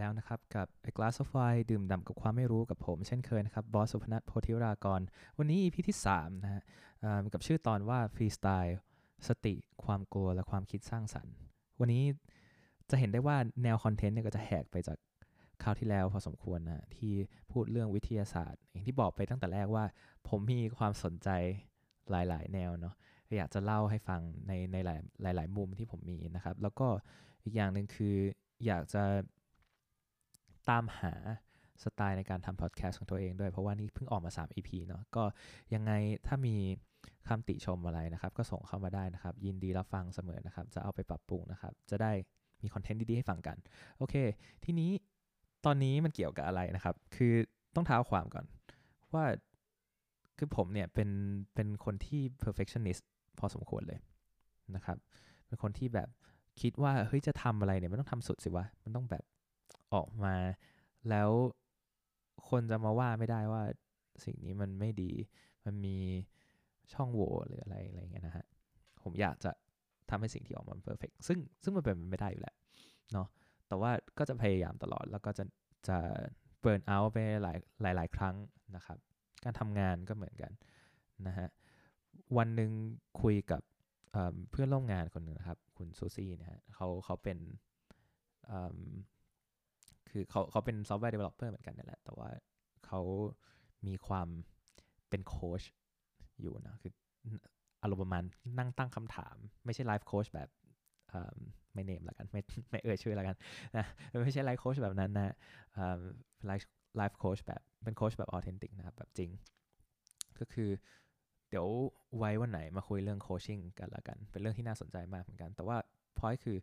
แล้วนะครับกับ A Glass of Wine ดื่มด่ำกับความไม่รู้กับผมเช่นเคยนะครับบอสสุพนัทโพธิรากร วันนี้ EP ที่ 3 นะฮะกับชื่อตอนว่า Freestyle สติ ความกลัวและความคิดสร้างสรรค์ วันนี้จะเห็นได้ว่าแนวคอนเทนต์เนี่ยก็จะแหกไปจากคราวที่แล้วพอสมควรนะที่พูดเรื่องวิทยาศาสตร์ อย่างที่บอกไปตั้งแต่แรกว่า ผมมีความสนใจหลาย ๆ แนวเนาะอยากจะเล่าให้ฟังในในหลายหลาย ๆ มุมที่ผมมีนะครับ แล้วก็อีกอย่างหนึ่งคืออยากจะ ตามหาสไตล์ในการทำพอดแคสต์ของตัวเองด้วยเพราะว่านี่เพิ่งออกมา 3 EP เนาะก็ยังไงถ้ามีคำติชมอะไรนะครับ ก็ส่งเข้ามาได้นะครับ ยินดีรับฟังเสมอนะครับ จะเอาไปปรับปรุงนะครับ จะได้มีคอนเทนต์ดีๆให้ฟังกัน โอเค ทีนี้ตอนนี้มันเกี่ยวกับอะไรนะครับ คือต้องเท้าความก่อน ว่าคือผมเนี่ยเป็นเป็นคนที่ perfectionist พอสมควรเลยนะครับ เป็นคนที่แบบคิดว่าเฮ้ยจะทำอะไรเนี่ยมันต้องทำสุดสิวะมันต้องแบบ ออกมา แล้วคนจะมาว่าไม่ได้ว่าสิ่งนี้มันไม่ดี มันมีช่องโหว่หรืออะไรอะไรเงี้ยนะฮะ ผมอยากจะทำให้สิ่งที่ออกมาเพอร์เฟกซึ่งซึ่งมันเป็นไม่ได้อยู่แล้วเนาะ แต่ว่าก็จะพยายามตลอดแล้วก็จะจะเบิร์นเอาไปหลายหลายหลายครั้งนะครับ การทำงานก็เหมือนกันนะฮะ วันหนึ่งคุยกับเพื่อนร่วมงานคนหนึ่งนะครับ คุณซูซี่นะฮะเขาเขาเป็น คือเขาเขาเป็น software developer เหมือนกันนี่แหละ แต่ว่าเขามีความเป็นโค้ชอยู่นะ คืออารมณ์ประมาณนั่งตั้งคำถาม ไม่ใช่ life coach แบบไม่ name ละกัน ไม่ไม่เอ่ยชื่อละกันนะไม่ใช่ life coach แบบนั้นนะ life life coach แบบเป็นโค้ชแบบ authentic นะครับ แบบจริง ก็คือเดี๋ยวไว้วันไหนมาคุยเรื่อง coaching กันละกัน เป็นเรื่องที่น่าสนใจมากเหมือนกัน แต่ว่าพอยคือ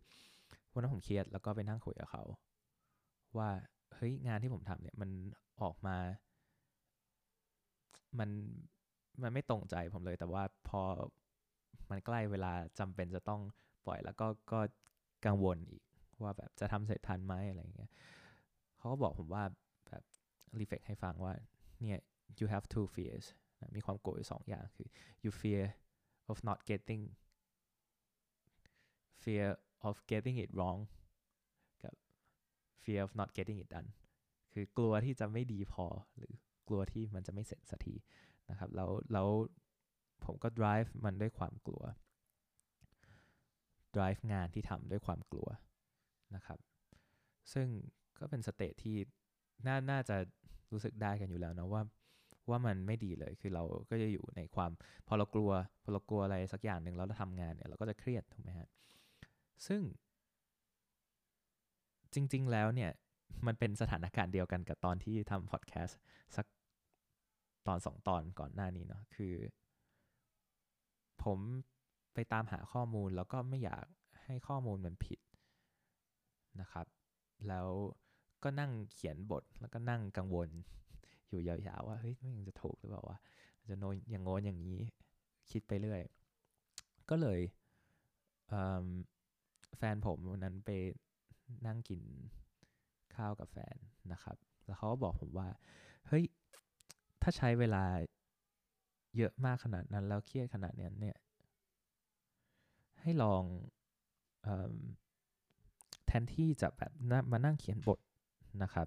วันนั้นผมเครียดแล้วก็ไปนั่งคุยกับเขา ว่าเฮ้ยงานที่ผมทำเนี่ยมันออกมา มันมันไม่ตรงใจผมเลย แต่ว่าพอมันใกล้เวลาจำเป็นจะต้องปล่อยแล้วก็ก็กังวลอีกว่าแบบจะทำเสร็จทันไหมอะไรเงี้ยเขาก็บอกผมว่าแบบรีเฟกให้ฟังว่าเนี่ย you have two fears นะมีความกลัวอยู่สองอย่างคือ you fear of not getting fear of getting it wrong fear of not getting it done คือกลัวที่จะไม่ดีพอหรือกลัวที่มันจะไม่เสร็จสักทีนะครับแล้วแล้วผมก็ drive มันด้วยความกลัว drive งานที่ทำด้วยความกลัวนะครับซึ่งก็เป็นสเตทที่น่าน่าจะรู้สึกได้กันอยู่แล้วนะว่าว่ามันไม่ดีเลยคือเราก็จะอยู่ในความพอเรากลัวพอเรากลัวอะไรสักอย่างหนึ่งแล้วเราทำงานเนี่ยเราก็จะเครียดถูกไหมฮะซึ่ง จริง ๆ แล้วเนี่ยมันเป็นสถานการณ์เดียวกันกับตอนที่ทำพอดแคสต์สักตอนสองตอนก่อนหน้านี้เนาะคือ ผมไปตามหาข้อมูลแล้วก็ไม่อยากให้ข้อมูลมันผิดนะครับ แล้วก็นั่งเขียนบทแล้วก็นั่งกังวล อยู่ยาวๆว่าเฮ้ยมันจะถูกหรือเปล่าวะจะโนอย่างงนอย่างนี้คิดไปเรื่อย ก็เลยแฟนผมวันนั้นไป นั่งกินข้าวกับแฟนนะครับ แล้วเขาก็บอกผมว่า เฮ้ย ถ้าใช้เวลาเยอะมากขนาดนั้น แล้วเครียดขนาดนี้เนี่ย ให้ลองอแทนที่จะแบบมานั่งเขียนบทนะครับ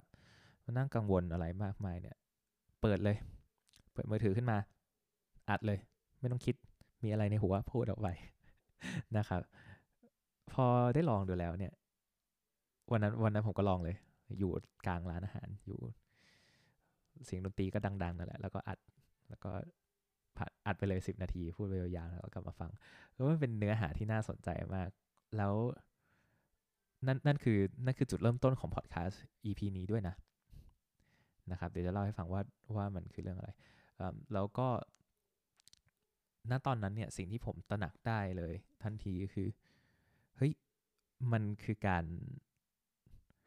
มานั่งกังวลอะไรมากมายเนี่ย เปิดเลย เปิดมือถือขึ้นมา อัดเลย ไม่ต้องคิด มีอะไรในหัวพูดออกไปนะครับ พอได้ลองดูแล้วเนี่ย วันนั้นวันนั้นผมก็ลองเลย อยู่กลางร้านอาหารอยู่ เสียงดนตรีก็ดังๆนั่นแหละแล้วก็อัดแล้วก็ผัดอัดไปเลยสิบนาทีพูดไปยาวๆแล้วก็กลับมาฟังก็มันเป็นเนื้อหาที่น่าสนใจมาก แล้วนั่นนั่นคือนั่นคือจุดเริ่มต้นของพอดแคสต์ EP นี้ด้วยนะนะครับ เดี๋ยวจะเล่าให้ฟังว่าว่ามันคือเรื่องอะไรแล้วก็ณตอนนั้นเนี่ยสิ่งที่ผมตระหนักได้เลยทันทีก็คือ เฮ้ย มันคือการ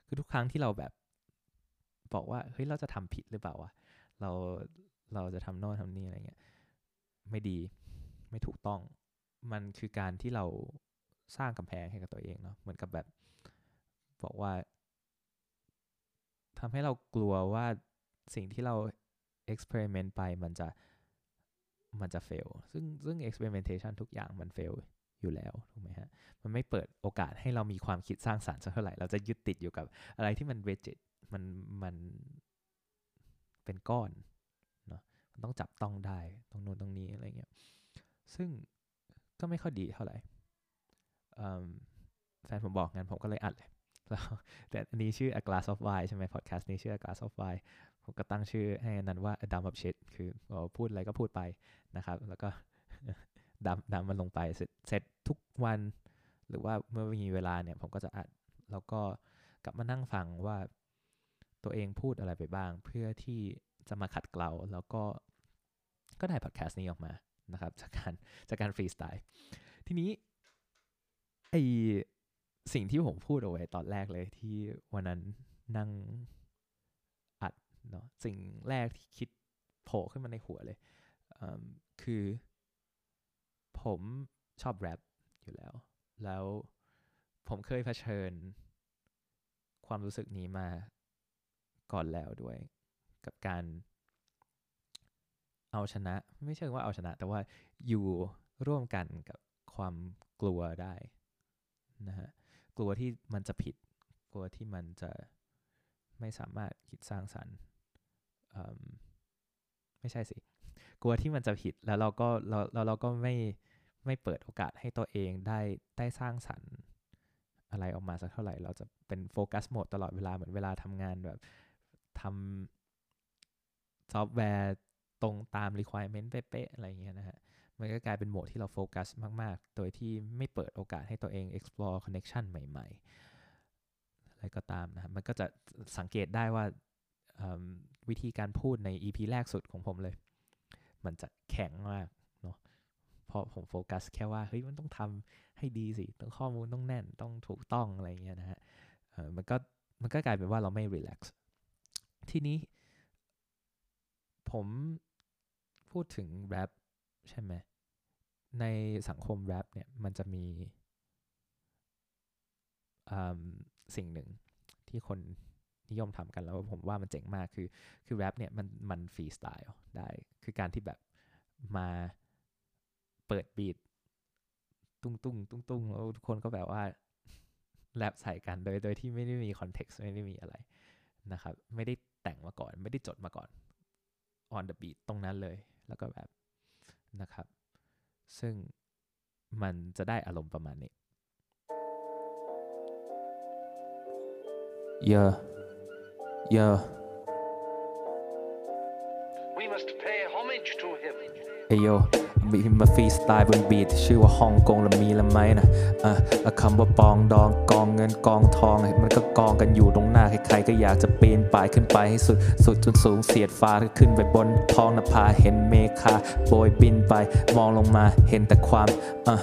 คือทุกครั้งที่เราแบบบอกว่าเฮ้ยเราจะทำผิดหรือเปล่าวะเราเราจะทำโน่นทำนี่อะไรเงี้ยไม่ดีไม่ถูกต้อง มันคือการที่เราสร้างกำแพงให้กับตัวเองเนาะเหมือนกับแบบบอกว่าทำให้เรากลัวว่าสิ่งที่เรา experiment ไปมันจะมันจะ fail ซึ่งซึ่ง experimentation ทุกอย่างมัน fail อยู่แล้วถูกไหมฮะมันไม่เปิดโอกาสให้เรามีความคิดสร้างสารรค์สักเท่าไหร่เราจะยึดติดอยู่กับอะไรที่มันเวจิตมันมันเป็นก้อนเนาะมันต้องจับต้องได้ตรงโน้นตรงนี้อะไรเงี้ยซึ่งก็ไม่ค่อยดีเท่าไหร่แฟนผมบอกงั้นผมก็เลยอัดเลยแล้วแต่อันนี้ชื่อ a glass of wine ใช่ไหมพอดแคสต์นี้ชื่อ a glass of wine ผมก็ตั้งชื่อให้นั้นว่า a dump of shit คือพูดอะไรก็พูดไปนะครับ แล้วก็ ดำดำมันลงไปเสร็จเสร็จทุกวัน หรือว่าเมื่อมีเวลาเนี่ยผมก็จะอัด แล้วก็กลับมานั่งฟังว่าตัวเองพูดอะไรไปบ้าง เพื่อที่จะมาขัดเกลาแล้วก็ก็ได้พอดแคสต์นี้ออกมานะครับจากการจากการฟรีสไตล์ทีนี้ไอสิ่งที่ผมพูดเอาไว้ตอนแรกเลยที่วันนั้นนั่งอัดเนาะสิ่งแรกที่คิดโผล่ขึ้นมาในหัวเลย คือ ผมชอบแรปอยู่แล้ว แล้วผมเคยเผชิญ ความรู้สึกนี้มาก่อนแล้วด้วย กับการเอาชนะ ไม่ใช่ว่าเอาชนะ แต่ว่าอยู่ร่วมกันกับความกลัวได้นะฮะกลัวที่มันจะผิด กลัวที่มันจะไม่สามารถคิดสร้างสรรค์ไม่ใช่สิ กลัวที่มันจะผิดแล้วเราก็เราเราเราก็ไม่ไม่เปิดโอกาสให้ตัวเองได้ได้สร้างสรรค์อะไรออกมาสักเท่าไหร่ เราจะเป็นโฟกัสโหมดตลอดเวลาเหมือนเวลาทำงานแบบทำซอฟต์แวร์ตรงตาม requirement เป๊ะๆอะไรอย่างเงี้ยนะฮะ มันก็กลายเป็นโหมดที่เราโฟกัสมาก ๆ โดยที่ไม่เปิดโอกาสให้ตัวเอง explore connection ใหม่ ๆ อะไรก็ตามนะ มันก็จะสังเกตได้ว่าวิธีการพูดใน EP แรกสุดของผมเลย มันจะแข็งมากเนาะเพราะผมโฟกัสแค่ว่าเฮ้ยมันต้องทำให้ดีสิต้องข้อมูลต้องแน่นต้องถูกต้องอะไรเงี้ยนะฮะมันก็มันก็กลายเป็นว่าเราไม่รีแลกซ์ทีนี้ ผมพูดถึงแรปใช่ไหมในสังคมแรปเนี่ยมันจะมีสิ่งหนึ่งที่คนนิยมทำกันแล้วผมว่ามันเจ๋งมากคือคือแรปเนี่ยมันมันฟรีสไตล์ได้ คือการที่แบบมาเปิดบีทตุ้งตุ้งตุ้งตุ้งแล้วทุกคนก็แบบว่าแรปใส่กันโดยโดยที่ไม่ได้มีคอนเท็กซ์ไม่ได้มีอะไรนะครับ ไม่ได้แต่งมาก่อน ไม่ได้จดมาก่อน on the beat ตรงนั้นเลย แล้วก็แบบนะครับ ซึ่งมันจะได้อารมณ์ประมาณนี้ Yeah yeah must pay homage to him เอโยมีมาฟรีสไตล์บนบีทชื่อว่าฮ่องกงแล้วมีละไหมนะอะคำว่าปองดองกองเงินกองทองมันก็กองกันอยู่ตรงหน้าใครๆก็อยากจะปีนป่ายขึ้นไปให้สุดสุดจนสูงเสียดฟ้าขึ้นไปบนท้องนภาเห็นเมฆาโบยบินไปมองลงมาเห็นแต่ความอะ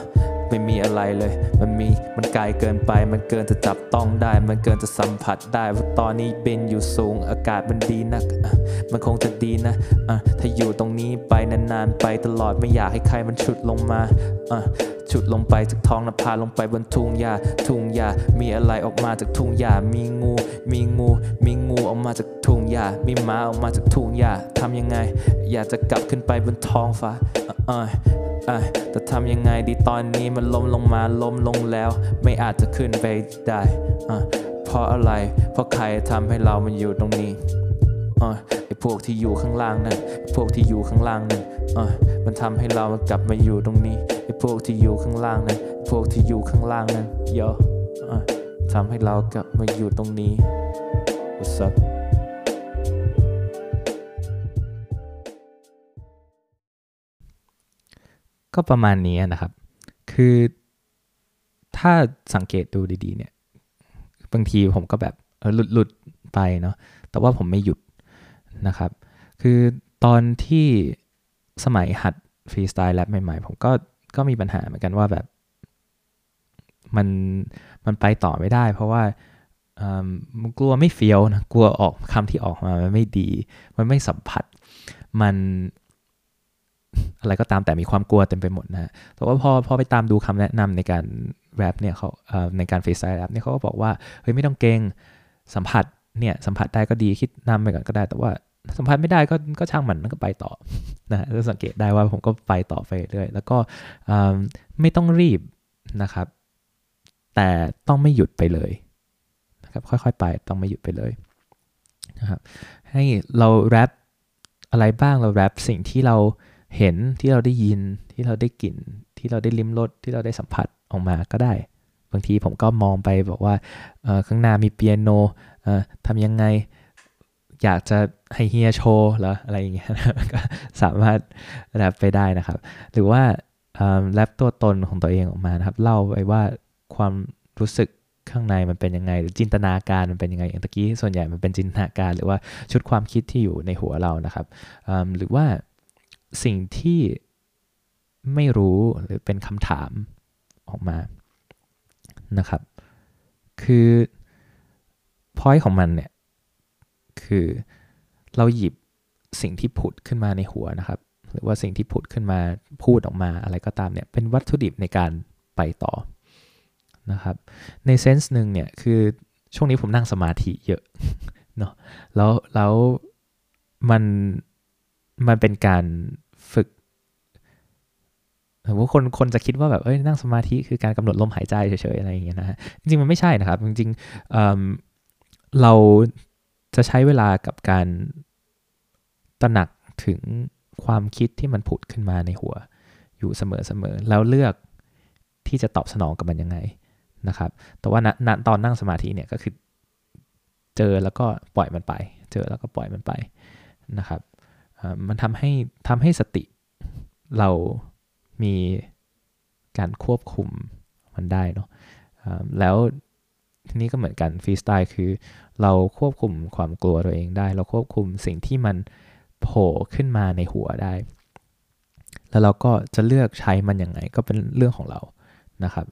ไม่มีอะไรเลย มันมีมันไกลเกินไปมันเกินจะจับต้องได้ มันเกินจะสัมผัสได้ว่าตอนนี้บินอยู่สูงอากาศมันดีนัก มันคงจะดีนะถ้าอยู่ตรงนี้ไปนานๆไปตลอดไม่อยากให้ใครมันฉุดลงมา ฉุดลงไปจากท้องนภาลงไปบนทุ่งหญ้าทุ่งหญ้ามีอะไรออกมาจากทุ่งหญ้ามีงู มีงู มีงูออกมาจากทุ่งหญ้ามีหมาออกมาจากทุ่งหญ้าทำยังไง อยากจะกลับขึ้นไปบนท้องฟ้าแต่ทำยังไงดีตอนนี้มันล้มลงมาล้มลงแล้ว ไม่อาจจะขึ้นไปได้เพราะอะไร เพราะใครทำให้เรามันอยู่ตรงนี้ ไอ้พวกที่อยู่ข้างล่างนั่นพวกที่อยู่ข้างล่างนั่นมันทำให้เรามันกลับมาอยู่ตรงนี้ไอ้พวกที่อยู่ข้างล่างนั่นพวกที่อยู่ข้างล่างนั่นเยอะทำให้เรากลับมาอยู่ตรงนี้ What's up ก็ประมาณนี้นะครับ คือถ้าสังเกตดูดีๆเนี่ย บางทีผมก็แบบหลุดหลุดไปเนาะ แต่ว่าผมไม่หยุด นะครับ คือตอนที่สมัยหัดฟรีสไตล์แรปใหม่ๆ ผมก็ก็มีปัญหาเหมือนกันว่าแบบ มันมันไปต่อไม่ได้ เพราะว่ามันกลัวไม่เฟี้ยวนะกลัวออกคำที่ออกมามันไม่ดี มันไม่สัมผัส มันอะไรก็ตามแต่มีความกลัวเต็มไปหมดนะแต่ว่าพอพอไปตามดูคำแนะนำในการแรปเนี่ยเขาในการฟรีสไตล์แรปเนี่ยเขาก็บอกว่าเฮ้ยไม่ต้องเก่งสัมผัส เนี่ยสัมผัสได้ก็ดีคิดนำไปก่อนก็ได้ แต่ว่าสัมผัสไม่ได้ก็ก็ช่างมันก็ไปต่อนะจะสังเกตได้ว่าผมก็ไปต่อไปเรื่อยแล้วก็ไม่ต้องรีบนะครับ แต่ต้องไม่หยุดไปเลยนะครับค่อยๆไปต้องไม่หยุดไปเลยนะครับให้เราแรปอะไรบ้างเราแรปสิ่งที่เราเห็นที่เราได้ยินที่เราได้กลิ่น ที่เราได้ลิ้มรสที่เราได้สัมผัสออกมาก็ได้ บางทีผมก็มองไปบอกว่าข้างหน้ามีเปียโน ทำยังไงอยากจะให้เฮียโชว์หรออะไรอย่างเงี้ยก็สามารถแรปไปได้นะครับ หรือว่าแรปตัวตนของตัวเองออกมานะครับ เล่าไปว่าความรู้สึกข้างในมันเป็นยังไง หรือจินตนาการมันเป็นยังไงอย่างตะกี้ส่วนใหญ่มันเป็นจินตนาการหรือว่าชุดความคิดที่อยู่ในหัวเรานะครับหรือว่าสิ่งที่ไม่รู้หรือเป็นคำถามออกมานะครับ คือ พอยของมันเนี่ย คือเราหยิบสิ่งที่ผุดขึ้นมาในหัวนะครับ หรือว่าสิ่งที่ผุดขึ้นมาพูดออกมาอะไรก็ตามเนี่ย เป็นวัตถุดิบในการไปต่อนะครับ ในเซนส์หนึ่งเนี่ย คือช่วงนี้ผมนั่งสมาธิเยอะเนาะแล้วแล้วมันมันเป็นการฝึกว่าคนคนจะคิดว่าแบบเอ้ยนั่งสมาธิคือการกำหนดลมหายใจเฉยๆอะไรอย่างเงี้ยนะฮะจริงๆมันไม่ใช่นะครับ จริงๆ เราจะใช้เวลากับการตระหนักถึงความคิดที่มันผุดขึ้นมาในหัว อยู่เสมอๆแล้วเลือกที่จะตอบสนองกับมันยังไงนะครับ แต่ว่าณตอนนั่งสมาธิเนี่ยก็คือเจอแล้วก็ปล่อยมันไป เจอแล้วก็ปล่อยมันไปนะครับมันทำให้ทำให้สติเรามีการควบคุมมันได้เนาะแล้ว ทีนี้ก็เหมือนกันฟรีสไตล์คือ เราควบคุมความกลัวตัวเองได้ เราควบคุมสิ่งที่มันโผล่ขึ้นมาในหัวได้ แล้วเราก็จะเลือกใช้มันยังไงก็เป็นเรื่องของเรานะครับ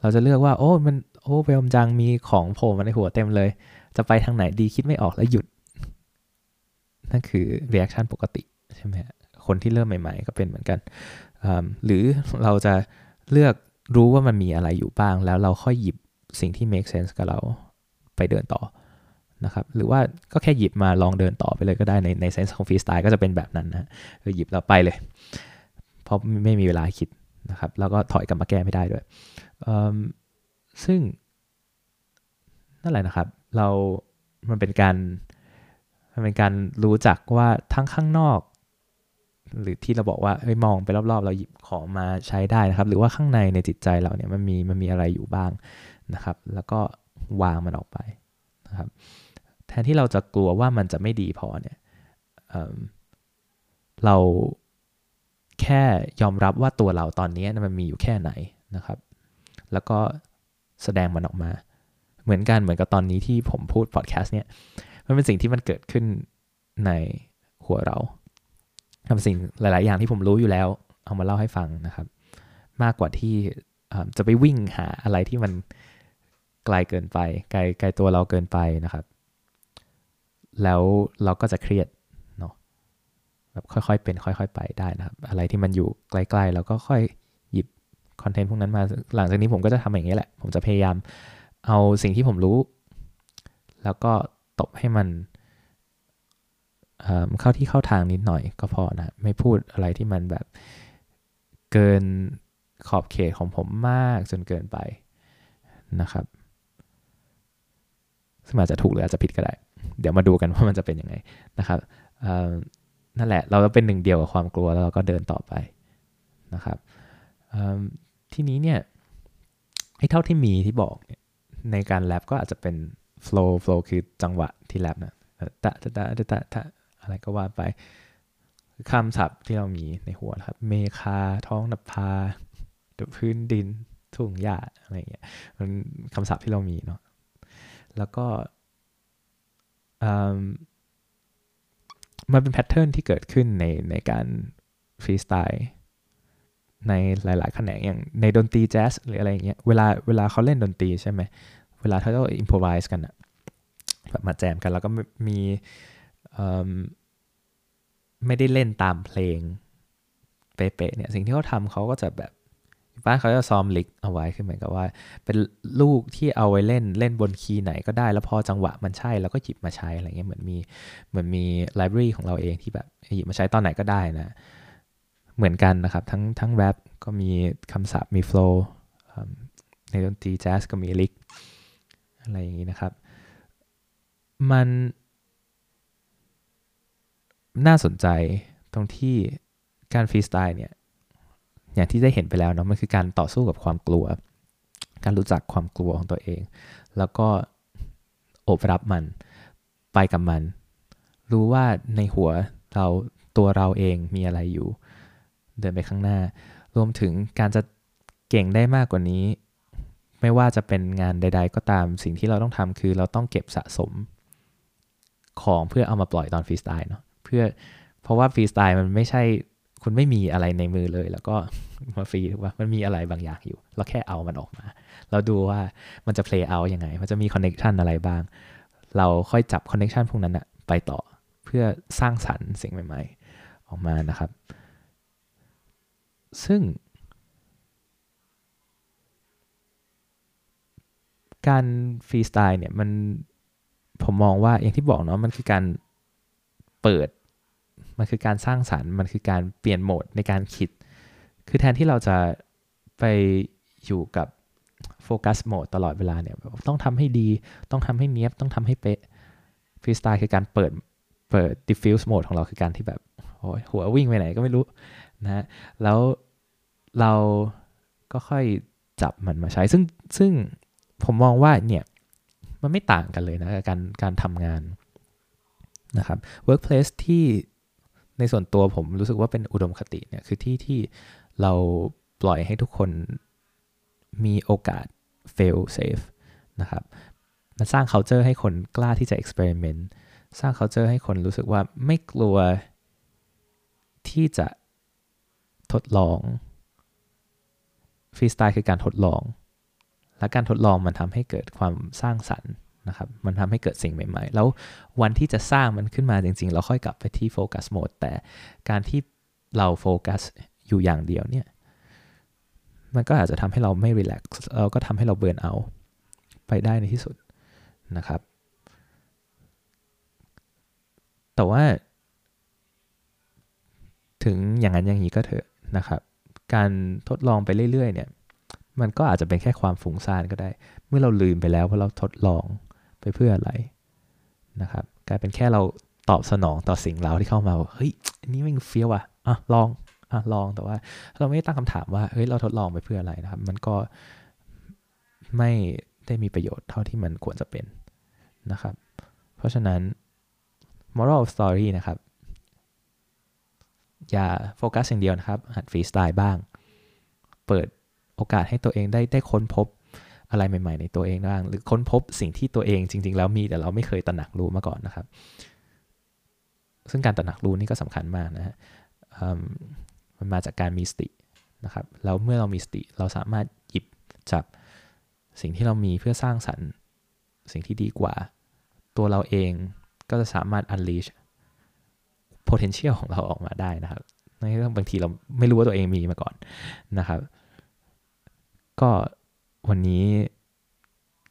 เราจะเลือกว่าโอ้มัน overwhelm จังมีของโผล่มาในหัวเต็มเลย จะไปทางไหนดีคิดไม่ออกแล้วหยุด นั่นคือ reaction ปกติใช่ไหมคนที่เริ่มใหม่ ๆ ก็เป็นเหมือนกัน หรือเราจะเลือกรู้ว่ามันมีอะไรอยู่บ้าง แล้วเราค่อยหยิบ สิ่งที่ make sense กับเราไปเดินต่อนะครับหรือว่าก็แค่หยิบมาลองเดินต่อไปเลยก็ได้ในในเซนส์ของฟรีสไตล์ก็จะเป็นแบบนั้นนะคือหยิบแล้วไปเลย เพราะไม่มีเวลาคิดนะครับ แล้วก็ถอยกลับมาแก้ไม่ได้ด้วย ซึ่งนั่นแหละนะครับ เรามันเป็นการมันเป็นการรู้จักว่าทั้งข้างนอก หรือที่เราบอกว่าเฮ้ยมองไปรอบๆ เราหยิบของมาใช้ได้นะครับ หรือว่าข้างในในจิตใจเราเนี่ยมันมีมันมีอะไรอยู่บ้าง นะครับ แล้วก็วางมันออกไปนะครับ แทนที่เราจะกลัวว่ามันจะไม่ดีพอเนี่ยเเราแค่ยอมรับว่าตัวเราตอนนี้มันมีอยู่แค่ไหนนะครับ แล้วก็แสดงมันออกมา เหมือนกันเหมือนกับตอนนี้ที่ผมพูดพอดแคสต์เนี่ย มันเป็นสิ่งที่มันเกิดขึ้นในหัวเราทำสิ่งหลาย ๆ อย่างที่ผมรู้อยู่แล้ว เอามาเล่าให้ฟังนะครับ มากกว่าที่จะไปวิ่งหาอะไรที่มัน ไกลเกินไป ไกลไกลตัวเราเกินไปนะครับ แล้วเราก็จะเครียดเนาะแบบค่อยๆ เป็นค่อย ๆ ไปได้นะครับ อะไรที่มันอยู่ใกล้ๆเราก็ค่อยหยิบคอนเทนต์พวกนั้นมา หลังจากนี้ผมก็จะทำอย่างนี้แหละ ผมจะพยายามเอาสิ่งที่ผมรู้ แล้วก็ตบให้มันเข้าที่เข้าทางนิดหน่อยก็พอนะ ไม่พูดอะไรที่มันแบบเกินขอบเขตของผมมากจนเกินไปนะครับ ซึ่งอาจจะถูกหรืออาจจะผิดก็ได้ เดี๋ยวมาดูกันว่ามันจะเป็นยังไงนะครับนั่นแหละเราเป็นหนึ่งเดียวกับความกลัวแล้วเราก็เดินต่อไปนะครับทีนี้เนี่ยไอ้เท่าที่มีที่บอกเนี่ยในการแรปก็อาจจะเป็น flow flow คือจังหวะที่แรปนะตะตะตะตะตะตะอะไรก็ว่าไปคำศัพท์ที่เรามีในหัวครับ เมฆา ท้องนภาพื้นดินทุ่งหญ้าอะไรเงี้ยมันคำศัพท์ที่เรามีเนาะ แล้วก็มันเป็น pattern ที่เกิดขึ้นในในการฟรีสไตล์ในหลายๆแขนงอย่างในดนตรีแจ๊สหรืออะไรอย่างเงี้ยเวลาเวลาเขาเล่นดนตรีใช่ไหมเวลาเขาต้อง improvise กันอะแบบมาแจมกันแล้วก็มีไม่ได้เล่นตามเพลงเป๊ะๆเนี่ยสิ่งที่เขาทำเขาก็จะแบบ บ้านเขาจะซ้อมลิกเอาไว้คือเหมือนกับว่า เป็นลูกที่เอาไว้เล่นเล่นบนคีย์ไหนก็ได้ แล้วพอจังหวะมันใช่แล้วก็หยิบมาใช้อะไรเงี้ยเหมือนมีเหมือนมีไลบรารีของเราเองที่แบบหยิบมาใช้ตอนไหนก็ได้นะเหมือนกันนะครับทั้งทั้งแรปก็มีคำศัพท์มีโฟล์ในดนตรีแจ๊สก็มีลิกอะไรอย่างนี้นะครับ มันน่าสนใจตรงที่การฟรีสไตล์เนี่ย อย่างที่ได้เห็นไปแล้วเนาะมันคือการต่อสู้กับความกลัว การรู้จักความกลัวของตัวเอง แล้วก็โอบรับมันไปกับมัน รู้ว่าในหัวเราตัวเราเองมีอะไรอยู่ เดินไปข้างหน้า รวมถึงการจะเก่งได้มากกว่านี้ ไม่ว่าจะเป็นงานใด ๆ ก็ตามสิ่งที่เราต้องทำคือเราต้องเก็บสะสมของเพื่อเอามาปล่อยตอนฟรีสไตล์เนาะเพื่อเพราะว่าฟรีสไตล์มันไม่ใช่ คุณไม่มีอะไรในมือเลย แล้วก็มาฟรีถูกป่ะมันมีอะไรบางอย่างอยู่ เราแค่เอามันออกมา เราดูว่ามันจะ play out ยังไง มันจะมี connection อะไรบ้าง เราค่อยจับ connection พวกนั้นอะไปต่อเพื่อสร้างสรรค์สิ่งใหม่ ๆ ออกมานะครับ ซึ่ง การฟรีสไตล์เนี่ยมันผมมองว่าอย่างที่บอกเนาะมันคือการเปิด มันคือการสร้างสารรค์ มันคือการเปลี่ยนโหมดในการคิด คือแทนที่เราจะไปอยู่กับโฟกัสโหมดตลอดเวลาเนี่ยต้องทำให้ดี ต้องทำให้เนี้ยบ ต้องทำให้เป๊ะฟรีสไตล์คือการเปิดเปิด diffuse mode ของเราคือการที่แบบโอ้ยหัววิ่งไปไหนก็ไม่รู้นะฮะแล้วเราก็ค่อยจับมันมาใช้ ซึ่งซึ่งผมมองว่าเนี่ยมันไม่ต่างกันเลยนะการการทำงานนะครับ workplace ที่ ในส่วนตัวผมรู้สึกว่าเป็นอุดมคติเนี่ยคือที่ที่เราปล่อยให้ทุกคนมีโอกาส fail safe นะครับมันสร้าง culture ให้คนกล้าที่จะ experiment สร้าง culture ให้คนรู้สึกว่าไม่กลัวที่จะทดลองฟรีสไตล์คือการทดลอง และการทดลองมันทำให้เกิดความสร้างสรรค์ นะครับ มันทำให้เกิดสิ่งใหม่ๆ แล้ววันที่จะสร้างมันขึ้นมาจริงๆ เราค่อยกลับไปที่โฟกัสโหมด แต่การที่เราโฟกัสอยู่อย่างเดียวเนี่ย มันก็อาจจะทำให้เราไม่รีแลกซ์เราก็ทำให้เราเบิร์นเอา ไปได้ในที่สุดนะครับ แต่ว่า ถึงอย่างนั้นอย่างนี้ก็เถอะนะครับ การทดลองไปเรื่อยๆเนี่ยมันก็อาจจะเป็นแค่ความฟุ้งซ่านก็ได้ เมื่อเราลืมไปแล้วว่าเราทดลอง ไปเพื่ออะไรนะครับกลายเป็นแค่เราตอบสนองต่อสิ่งเราที่เข้ามาเฮ้ยอันนี้มันเฟี้ยวอะอะลองอะลองแต่ว่า เราไม่ได้ตั้งคำถามว่าเฮ้ยเราทดลองไปเพื่ออะไรนะครับ มันก็ไม่ได้มีประโยชน์เท่าที่มันควรจะเป็นนะครับ เพราะฉะนั้น moral of story นะครับ อย่าโฟกัสอย่างเดียวนะครับหัดฟรีสไตล์บ้าง เปิดโอกาสให้ตัวเองได้ได้ค้นพบ อะไรใหม่ๆในตัวเองบ้างหรือค้นพบสิ่งที่ตัวเองจริง ๆ แล้วมีแต่เราไม่เคยตระหนักรู้มาก่อนนะครับ ซึ่งการตระหนักรู้นี่ก็สำคัญมากนะฮะมันมาจากการมีสตินะครับแล้วเมื่อเรามีสติเราสามารถหยิบจับสิ่งที่เรามีเพื่อสร้างสรรค์สิ่งที่ดีกว่า ตัวเราเองก็จะสามารถ unleash potential ของเราออกมาได้นะครับในเรื่องบางทีเราไม่รู้ว่าตัวเองมีมาก่อนนะครับ ก็ วันนี้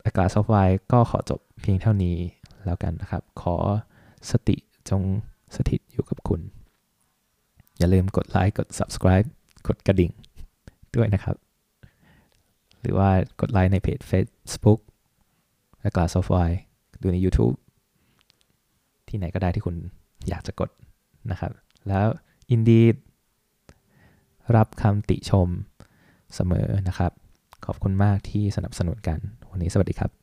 อากาศซอฟไวก็ขอจบเพียงเท่านี้แล้วกันนะครับ ขอสติจงสถิตอยู่กับคุณ อย่าลืมกดไลค์กด subscribe กดกระดิ่งด้วยนะครับ หรือว่ากดไลค์ในเพจ Facebook อากาศซอฟไวดูใน YouTube ที่ไหนก็ได้ที่คุณอยากจะกดนะครับ แล้วอินดีรับคำติชมเสมอนะครับ ขอบคุณมากที่สนับสนุนกัน วันนี้สวัสดีครับ